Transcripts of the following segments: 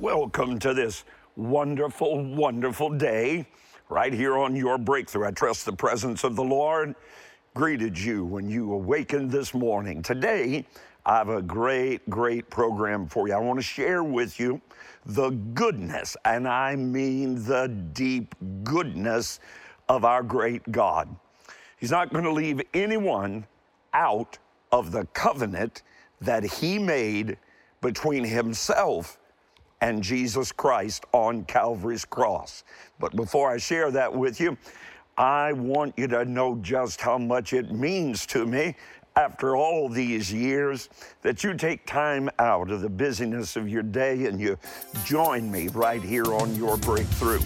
Welcome to this wonderful, wonderful day right here on your breakthrough. I trust the presence of the Lord greeted you when you awakened this morning. Today, I have a great, great program for you. I want to share with you the goodness, and I mean the deep goodness of our great God. He's not going to leave anyone out of the covenant that He made between Himself and Jesus Christ on Calvary's cross. But before I share that with you, I want you to know just how much it means to me after all these years that you take time out of the busyness of your day and you join me right here on your breakthrough.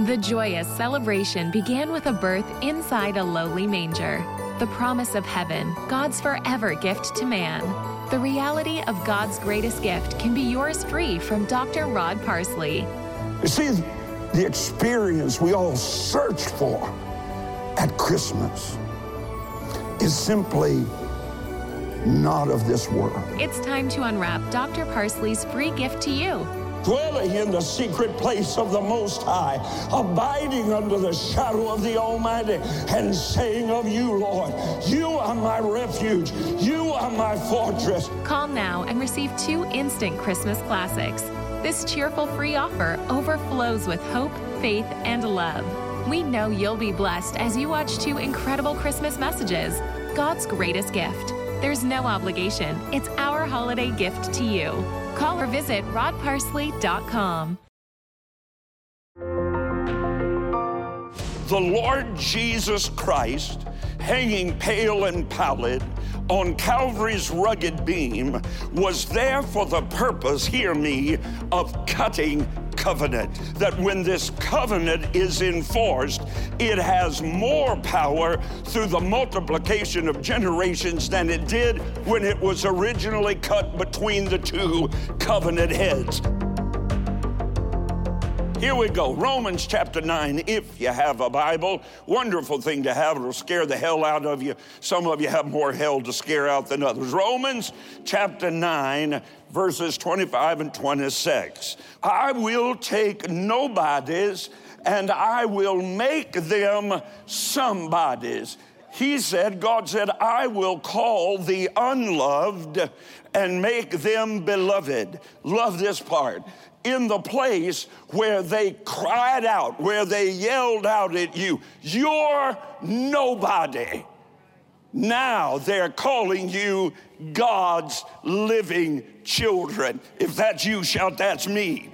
The joyous celebration began with a birth inside a lowly manger. The promise of heaven, God's forever gift to man. The reality of God's greatest gift can be yours free from Dr. Rod Parsley. You see, the experience we all search for at Christmas is simply not of this world. It's time to unwrap Dr. Parsley's free gift to you. Dwelling in the secret place of the Most High, abiding under the shadow of the Almighty, and saying of you, Lord, you are my refuge, you are my fortress. Call now and receive two instant Christmas classics. This cheerful free offer overflows with hope, faith, and love. We know you'll be blessed as you watch two incredible Christmas messages God's greatest gift. There's no obligation, it's our holiday gift to you. Call or visit rodparsley.com. The Lord Jesus Christ, hanging pale and pallid on Calvary's rugged beam, was there for the purpose, hear me, of cutting covenant. That when this covenant is enforced, it has more power through the multiplication of generations than it did when it was originally cut between the two covenant heads. Here we go. Romans chapter 9, if you have a Bible. Wonderful thing to have. It'll scare the hell out of you. Some of you have more hell to scare out than others. Romans chapter 9, verses 25 and 26. I will take nobodies and I will make them somebodies. He said, God said, I will call the unloved and make them beloved. Love this part in the place where they cried out, where they yelled out at you, You're nobody. Now they're calling you God's living children. If that's you, shout, That's me.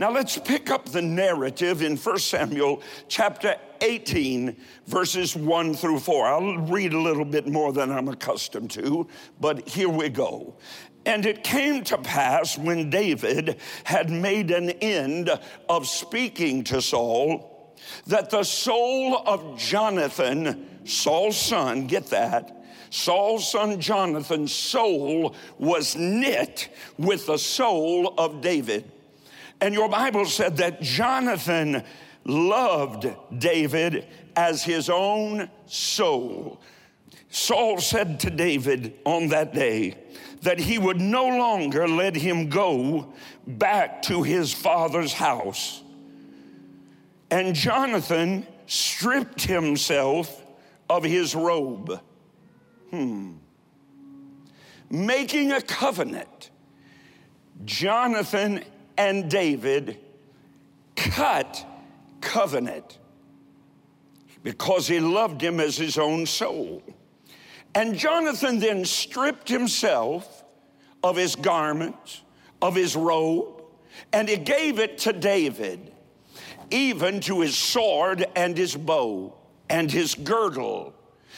Now let's pick up the narrative in 1 Samuel chapter 18, verses 1 through 4. I'll read a little bit more than I'm accustomed to, but here we go. And it came to pass when David had made an end of speaking to Saul that the soul of Jonathan, Saul's son, get that, Saul's son Jonathan's soul was knit with the soul of David. And your Bible said that Jonathan loved David as his own soul. Saul said to David on that day, that he would no longer let him go back to his father's house. And Jonathan stripped himself of his robe. Hmm. Making a covenant, Jonathan and David cut covenant because he loved him as his own soul. And Jonathan then stripped himself of his garments, of his robe, and he gave it to David, even to his sword and his bow and his girdle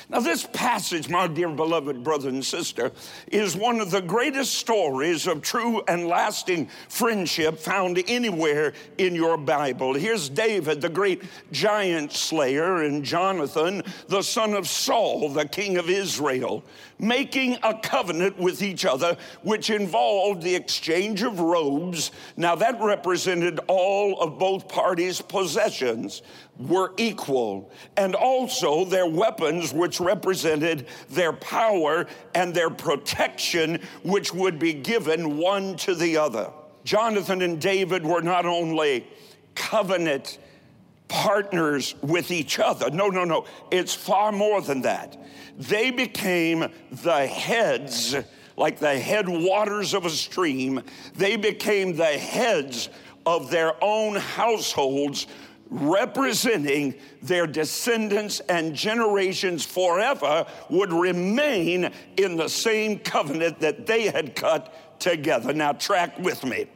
now, this passage, my dear beloved brother and sister, is one of the greatest stories of true and lasting friendship found anywhere in your Bible. Here's David, the great giant slayer, and Jonathan, the son of Saul, the king of Israel, making a covenant with each other, which involved the exchange of robes. Now, that represented all of both parties' possessions were equal, and also their weapons, which represented their power and their protection, which would be given one to the other. Jonathan and David were not only covenant partners with each other. No, no, no. It's far more than that. They became the heads, like the headwaters of a stream. They became the heads of their own households, representing their descendants and generations forever would remain in the same covenant that they had cut together. Now, track with me.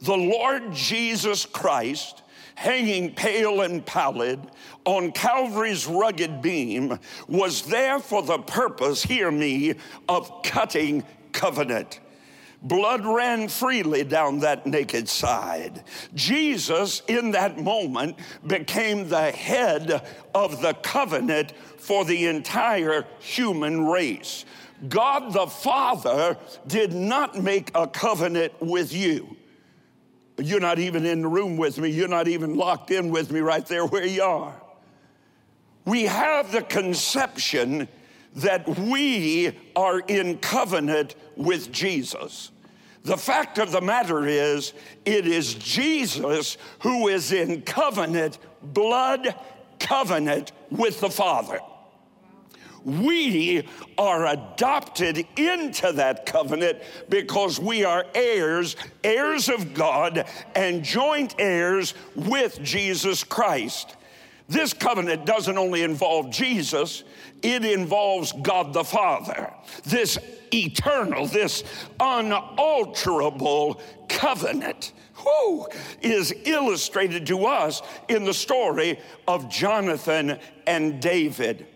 The Lord Jesus Christ hanging pale and pallid on Calvary's rugged beam, was there for the purpose, hear me, of cutting covenant. Blood ran freely down that naked side. Jesus, in that moment, became the head of the covenant for the entire human race. God the Father did not make a covenant with you. You're not even in the room with me. You're not even locked in with me right there where you are. We have the conception that we are in covenant with Jesus. The fact of the matter is, it is Jesus who is in covenant, blood covenant with the Father we are adopted into that covenant because we are heirs, heirs of God, and joint heirs with Jesus Christ. This covenant doesn't only involve Jesus, it involves God the Father. This eternal, this unalterable covenant. Who is illustrated to us in the story of Jonathan and David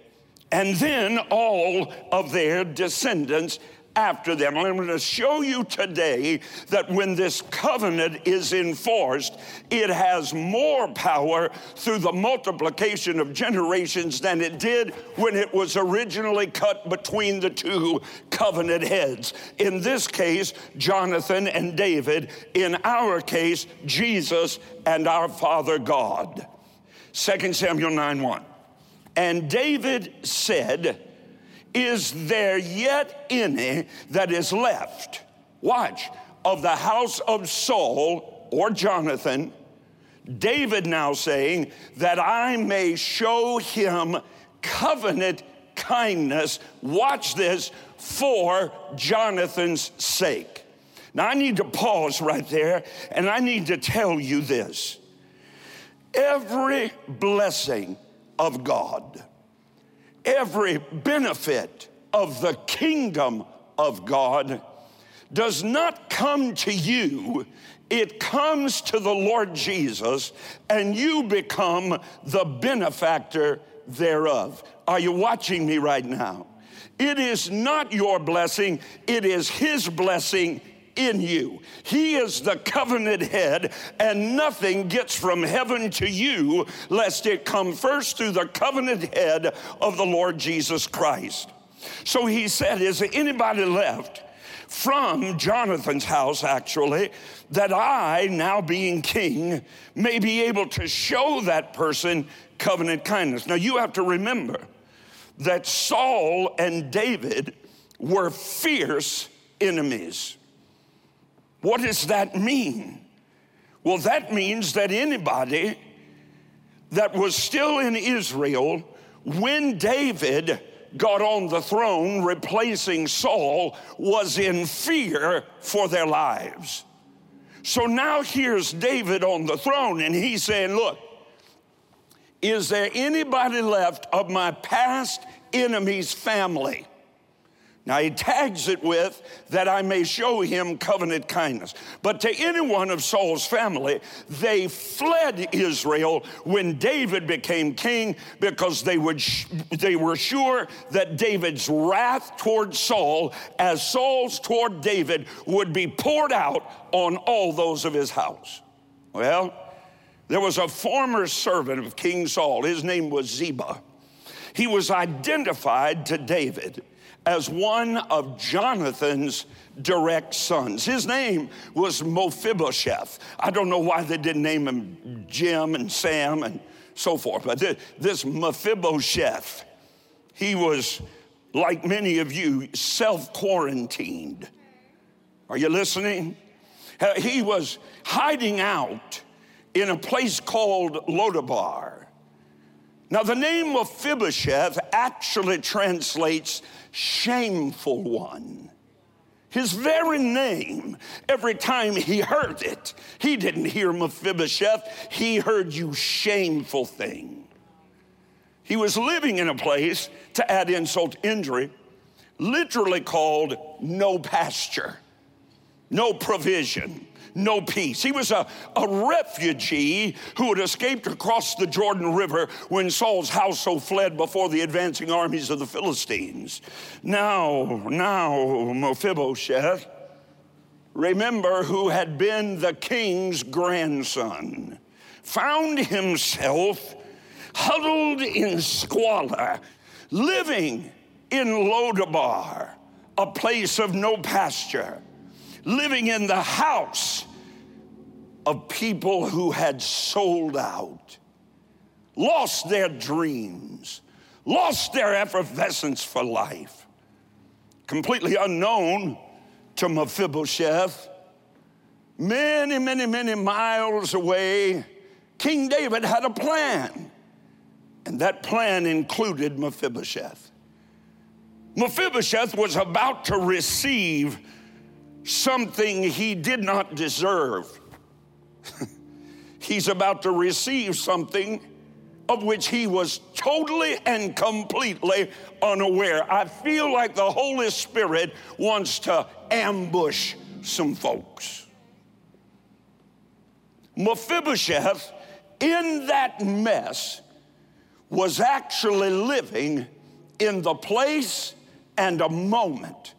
and then all of their descendants after them. I'm going to show you today that when this covenant is enforced, it has more power through the multiplication of generations than it did when it was originally cut between the two covenant heads. In this case, Jonathan and David. In our case, Jesus and our Father God. 2 Samuel 9 1. And David said, Is there yet any that is left? Watch, of the house of Saul or Jonathan, David now saying, That I may show him covenant kindness. Watch this for Jonathan's sake. Now, I need to pause right there and I need to tell you this. Every blessing of God. Every benefit of the kingdom of God does not come to you, it comes to the Lord Jesus, and you become the benefactor thereof. Are you watching me right now? It is not your blessing, it is His blessing in you. He is the covenant head, and nothing gets from heaven to you lest it come first through the covenant head of the Lord Jesus Christ. So he said, Is there anybody left? From Jonathan's house, actually, that I, now being king, may be able to show that person covenant kindness. Now, you have to remember that Saul and David were fierce enemies. What does that mean? Well, that means that anybody that was still in Israel when David got on the throne, replacing Saul, was in fear for their lives. So now here's David on the throne, and he's saying, Look, is there anybody left of my past enemy's family now he tags it with that I may show him covenant kindness. But to anyone of Saul's family, they fled Israel when David became king because they, would sh- they were sure that David's wrath toward Saul, as Saul's toward David, would be poured out on all those of his house. Well, there was a former servant of King Saul. His name was Ziba. He was identified to David as one of Jonathan's direct sons. His name was Mephibosheth. I don't know why they didn't name him Jim and Sam and so forth. But this Mephibosheth, he was, like many of you, self quarantined. Are you listening? He was hiding out in a place called Lodabar. Now, the name of Mephibosheth actually translates shameful one. His very name, every time he heard it, he didn't hear Mephibosheth, he heard you shameful thing. He was living in a place, to add insult to injury, literally called no pasture, no provision no peace. He was a, a refugee who had escaped across the Jordan River when Saul's household fled before the advancing armies of the Philistines. Now, now, Mephibosheth, remember who had been the king's grandson, found himself huddled in squalor, living in Lodabar, a place of no pasture living in the house of people who had sold out, lost their dreams, lost their effervescence for life. Completely unknown to Mephibosheth, many, many, many miles away, King David had a plan, and that plan included Mephibosheth. Mephibosheth was about to receive something he did not deserve. He's about to receive something of which he was totally and completely unaware. I feel like the Holy Spirit wants to ambush some folks. Mephibosheth, in that mess, was actually living in the place and a moment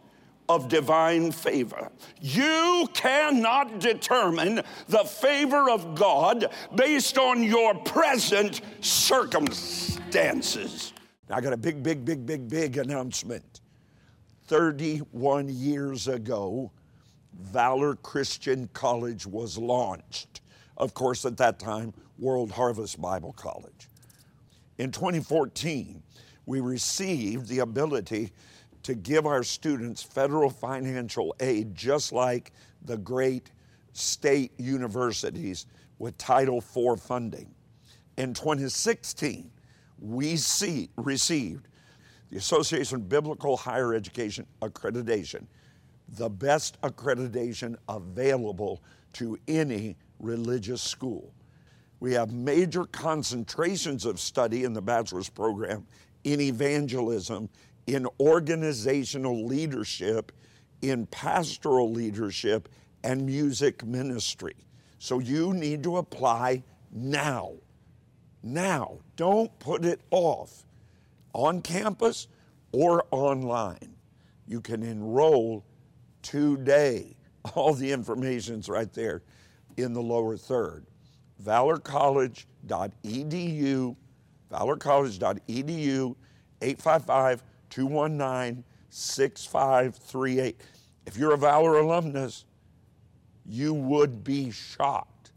of divine favor. You cannot determine the favor of God based on your present circumstances. Now, I got a big, big, big, big, big announcement. 31 years ago, Valor Christian College was launched. Of course, at that time, World Harvest Bible College. In 2014, we received the ability to give our students federal financial aid, just like the great state universities with Title IV funding. In 2016, we see, received the Association of Biblical Higher Education accreditation, the best accreditation available to any religious school. We have major concentrations of study in the bachelor's program in evangelism, in organizational leadership, in pastoral leadership, and music ministry. So you need to apply now. Now. Don't put it off on campus or online. You can enroll today. All the information's right there in the lower third. ValorCollege.edu, valorcollege.edu, 855 219 6538. If you're a Valor alumnus, you would be shocked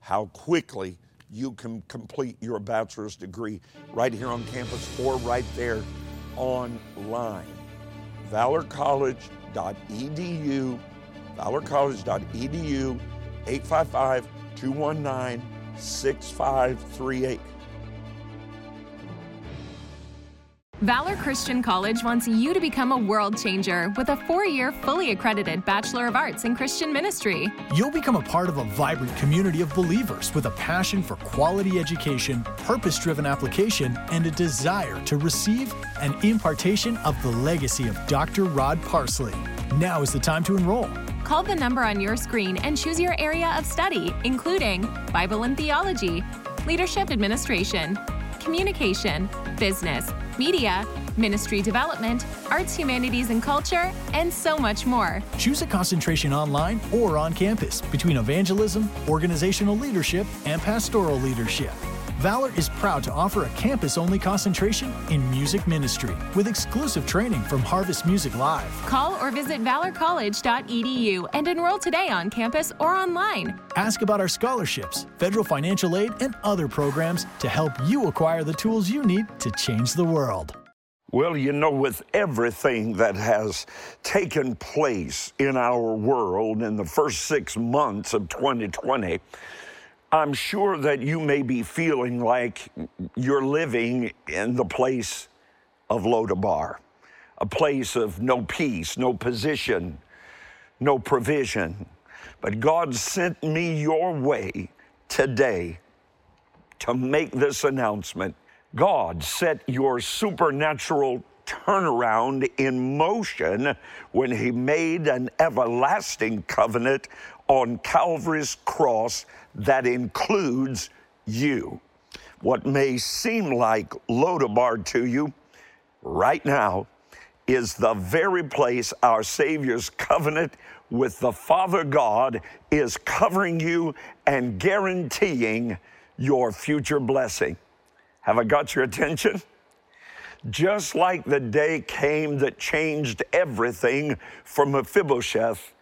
how quickly you can complete your bachelor's degree right here on campus or right there online. ValorCollege.edu, ValorCollege.edu, 855 219 6538. Valor Christian College wants you to become a world changer with a four year, fully accredited Bachelor of Arts in Christian Ministry. You'll become a part of a vibrant community of believers with a passion for quality education, purpose driven application, and a desire to receive an impartation of the legacy of Dr. Rod Parsley. Now is the time to enroll. Call the number on your screen and choose your area of study, including Bible and Theology, Leadership Administration, Communication, Business media, ministry development, arts, humanities, and culture, and so much more. Choose a concentration online or on campus between evangelism, organizational leadership, and pastoral leadership. Valor is proud to offer a campus only concentration in music ministry with exclusive training from Harvest Music Live. Call or visit valorcollege.edu and enroll today on campus or online. Ask about our scholarships, federal financial aid, and other programs to help you acquire the tools you need to change the world. Well, you know, with everything that has taken place in our world in the first six months of 2020, I'm sure that you may be feeling like you're living in the place of Lodabar, a place of no peace, no position, no provision. But God sent me your way today to make this announcement. God set your supernatural turnaround in motion when He made an everlasting covenant on Calvary's cross that includes you. What may seem like Lodabar to you right now is the very place our Savior's covenant with the Father God is covering you and guaranteeing your future blessing. Have I got your attention? Just like the day came that changed everything for Mephibosheth,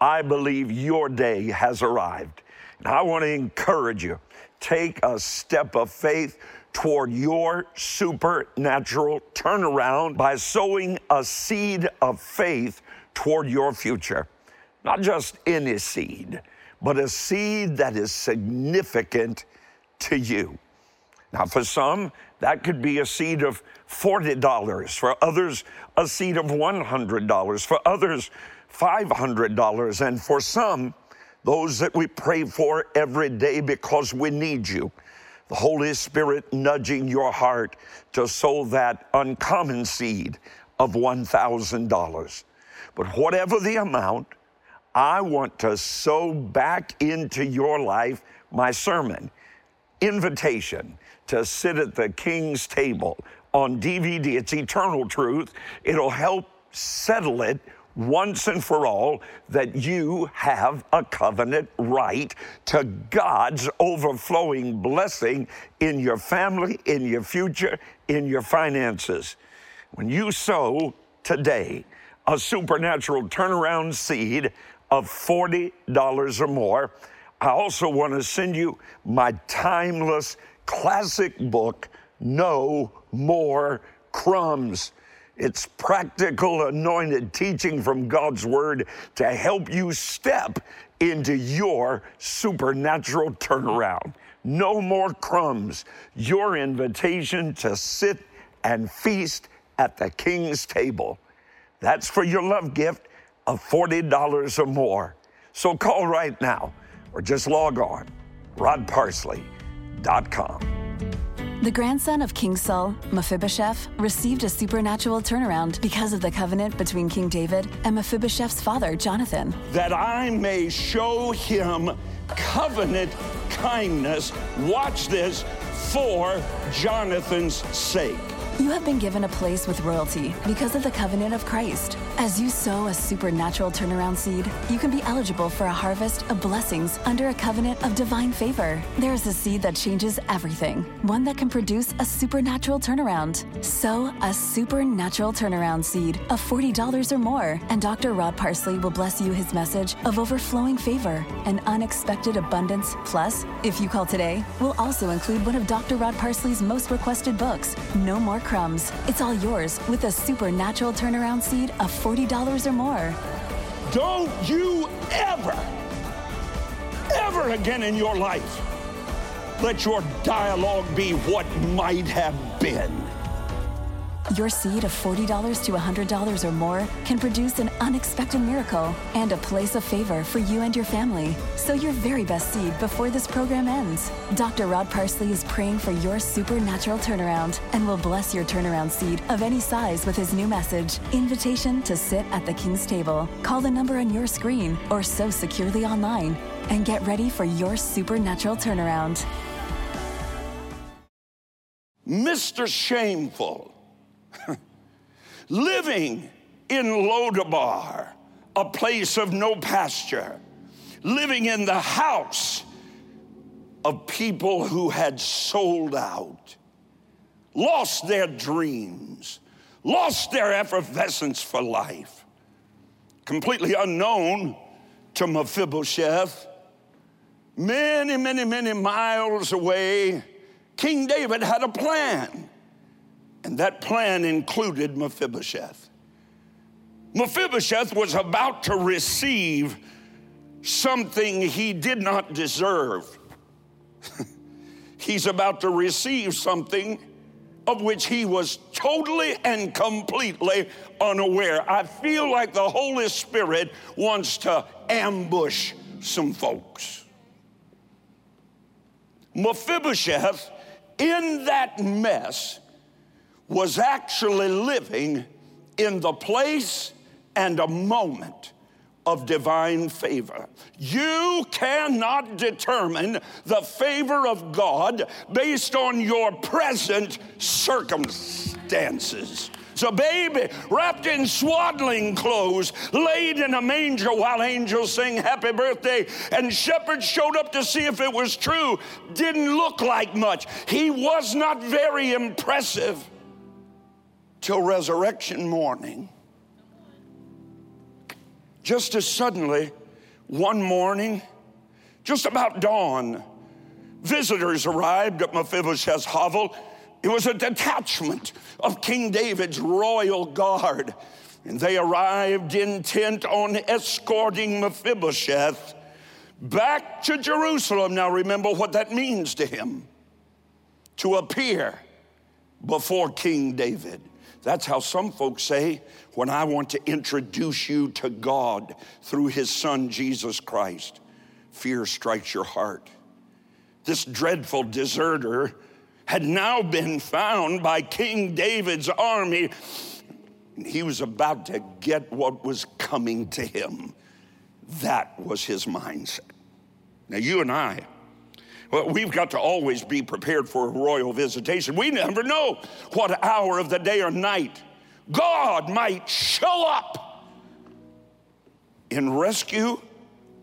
I believe your day has arrived. And I want to encourage you take a step of faith toward your supernatural turnaround by sowing a seed of faith toward your future. Not just any seed, but a seed that is significant to you. Now, for some, that could be a seed of $40. For others, a seed of $100. For others, $500. And for some, those that we pray for every day because we need you, the Holy Spirit nudging your heart to sow that uncommon seed of $1,000. But whatever the amount, I want to sow back into your life my sermon, invitation to sit at the King's table on DVD. It's eternal truth. It'll help settle it once and for all that you have a covenant right to God's overflowing blessing in your family, in your future, in your finances. When you sow today a supernatural turnaround seed of $40 or more, I also want to send you my timeless classic book, No More Crumbs. It's practical, anointed teaching from God's Word to help you step into your supernatural turnaround. No more crumbs. Your invitation to sit and feast at the King's table. That's for your love gift of $40 or more. So call right now or just log on rodparsley.com. The grandson of King Saul, Mephibosheth, received a supernatural turnaround because of the covenant between King David and Mephibosheth's father, Jonathan. That I may show him covenant kindness. Watch this for Jonathan's sake. You have been given a place with royalty because of the covenant of Christ. As you sow a supernatural turnaround seed, you can be eligible for a harvest of blessings under a covenant of divine favor. There is a seed that changes everything, one that can produce a supernatural turnaround. Sow a supernatural turnaround seed of $40 or more, and Dr. Rod Parsley will bless you his message of overflowing favor and unexpected abundance. Plus, if you call today, we'll also include one of Dr. Rod Parsley's most requested books, No More Crumbs. It's all yours with a supernatural turnaround seed of $40 or more. Don't you ever, ever again in your life let your dialogue be what might have been. Your seed of $40 to $100 or more can produce an unexpected miracle and a place of favor for you and your family. Sow your very best seed before this program ends. Dr. Rod Parsley is praying for your supernatural turnaround and will bless your turnaround seed of any size with his new message Invitation to Sit at the King's Table. Call the number on your screen or sow securely online and get ready for your supernatural turnaround. Mr. Shameful, living in Lodabar, a place of no pasture, living in the house of people who had sold out, lost their dreams, lost their effervescence for life. Completely unknown to Mephibosheth, many, many, many miles away, King David had a plan. And that plan included Mephibosheth. Mephibosheth was about to receive something he did not deserve. He's about to receive something of which he was totally and completely unaware. I feel like the Holy Spirit wants to ambush some folks. Mephibosheth, in that mess, was actually living in the place and a moment of divine favor. You cannot determine the favor of God based on your present circumstances. It's a baby wrapped in swaddling clothes, laid in a manger while angels sing happy birthday. And shepherds showed up to see if it was true. Didn't look like much. He was not very impressive till resurrection morning just as suddenly, one morning, just about dawn, visitors arrived at Mephibosheth's hovel. It was a detachment of King David's royal guard, and they arrived intent on escorting Mephibosheth back to Jerusalem. Now, remember what that means to him to appear before King David. That's how some folks say, when I want to introduce you to God through his son, Jesus Christ, fear strikes your heart. This dreadful deserter had now been found by King David's army. He was about to get what was coming to him. That was his mindset. Now, you and I, well, we've got to always be prepared for a royal visitation. We never know what hour of the day or night God might show up in rescue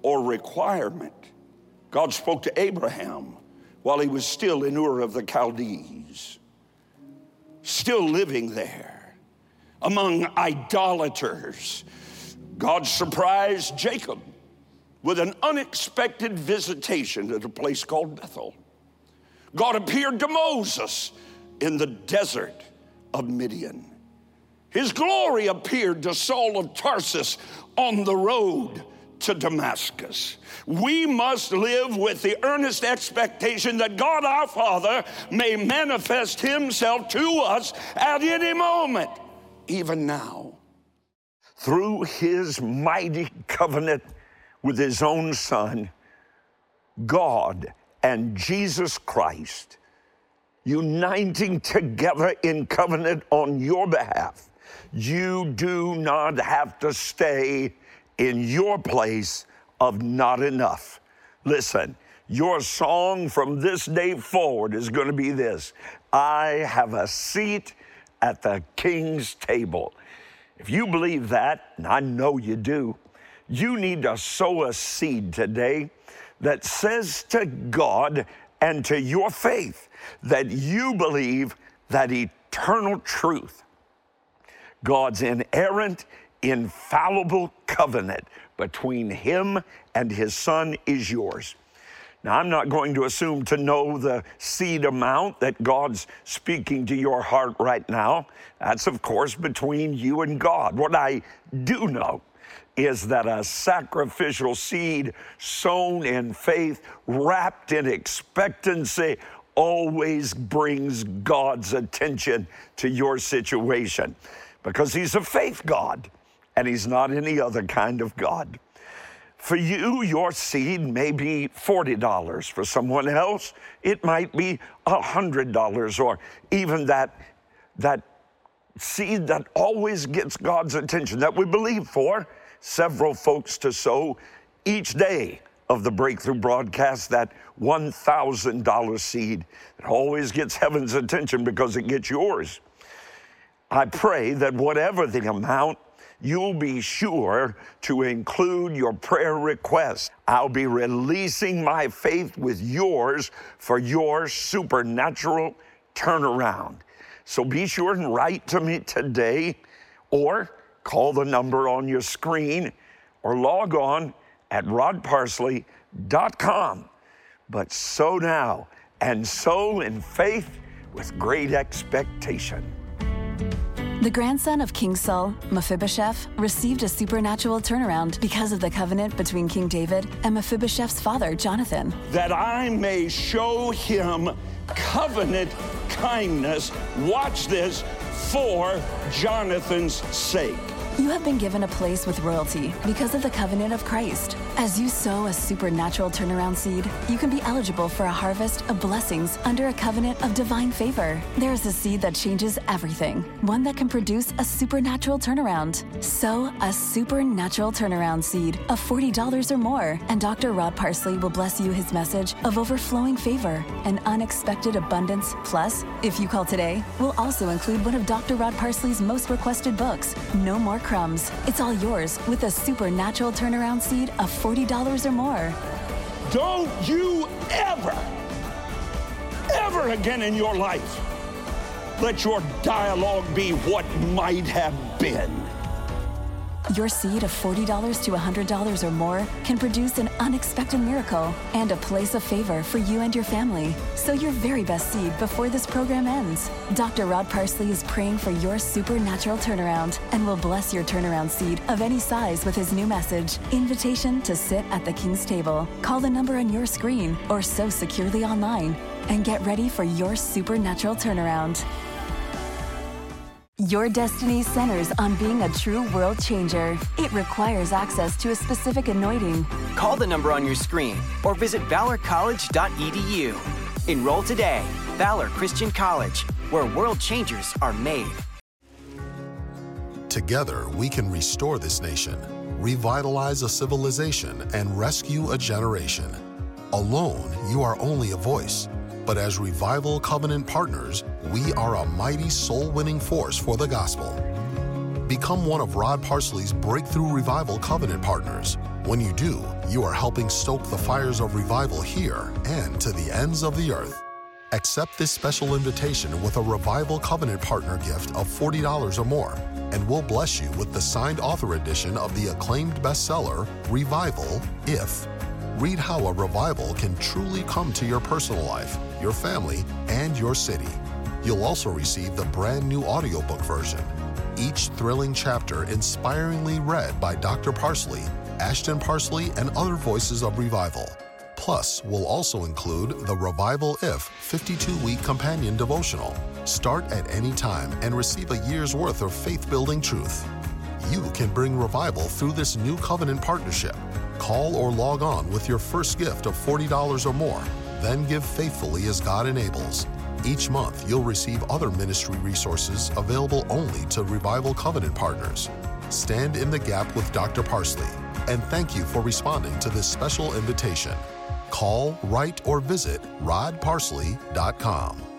or requirement. God spoke to Abraham while he was still in Ur of the Chaldees, still living there among idolaters. God surprised Jacob with an unexpected visitation at a place called Bethel. God appeared to Moses in the desert of Midian. His glory appeared to Saul of Tarsus on the road to Damascus. We must live with the earnest expectation that God our Father may manifest Himself to us at any moment, even now. Through His mighty covenant with his own son, God and Jesus Christ, uniting together in covenant on your behalf. You do not have to stay in your place of not enough. Listen, your song from this day forward is going to be this I have a seat at the king's table. If you believe that, and I know you do, you need to sow a seed today that says to God and to your faith that you believe that eternal truth, God's inerrant, infallible covenant between Him and His Son is yours. Now, I'm not going to assume to know the seed amount that God's speaking to your heart right now. That's, of course, between you and God. What I do know is that a sacrificial seed sown in faith, wrapped in expectancy, always brings God's attention to your situation because He's a faith God and He's not any other kind of God. For you, your seed may be $40. For someone else, it might be $100 or even that, that seed that always gets God's attention that we believe for several folks to sow each day of the breakthrough broadcast that $1,000 seed that always gets heaven's attention because it gets yours. I pray that whatever the amount, you'll be sure to include your prayer request. I'll be releasing my faith with yours for your supernatural turnaround. So be sure and write to me today or call the number on your screen or log on at rodparsley.com. But sow now and sow in faith with great expectation. The grandson of King Saul, Mephibosheth, received a supernatural turnaround because of the covenant between King David and Mephibosheth's father, Jonathan. That I may show him covenant kindness, watch this, for Jonathan's sake. You have been given a place with royalty because of the covenant of Christ. As you sow a supernatural turnaround seed, you can be eligible for a harvest of blessings under a covenant of divine favor. There is a seed that changes everything, one that can produce a supernatural turnaround. Sow a supernatural turnaround seed of $40 or more, and Dr. Rod Parsley will bless you his message of overflowing favor and unexpected abundance. Plus, if you call today, we'll also include one of Dr. Rod Parsley's most requested books, No More crumbs. It's all yours with a supernatural turnaround seed of $40 or more. Don't you ever, ever again in your life let your dialogue be what might have been. Your seed of $40 to $100 or more can produce an unexpected miracle and a place of favor for you and your family. Sow your very best seed before this program ends. Dr. Rod Parsley is praying for your supernatural turnaround and will bless your turnaround seed of any size with his new message, Invitation to Sit at the King's Table. Call the number on your screen or sow securely online and get ready for your supernatural turnaround. Your destiny centers on being a true world changer. It requires access to a specific anointing. Call the number on your screen or visit valorcollege.edu. Enroll today. Valor Christian College, where world changers are made. Together, we can restore this nation, revitalize a civilization, and rescue a generation. Alone, you are only a voice but as Revival Covenant partners, we are a mighty soul winning force for the gospel. Become one of Rod Parsley's Breakthrough Revival Covenant partners. When you do, you are helping stoke the fires of revival here and to the ends of the earth. Accept this special invitation with a Revival Covenant partner gift of $40 or more, and we'll bless you with the signed author edition of the acclaimed bestseller, Revival If. Read how a revival can truly come to your personal life, your family, and your city. You'll also receive the brand new audiobook version. Each thrilling chapter inspiringly read by Dr. Parsley, Austin Parsley, and other voices of revival. Plus, we'll also include the Revival If 52 week companion devotional. Start at any time and receive a year's worth of faith building truth. You can bring revival through this new covenant partnership. Call or log on with your first gift of $40 or more. Then give faithfully as God enables. Each month, you'll receive other ministry resources available only to Revival Covenant partners. Stand in the gap with Dr. Parsley, and thank you for responding to this special invitation. Call, write, or visit rodparsley.com.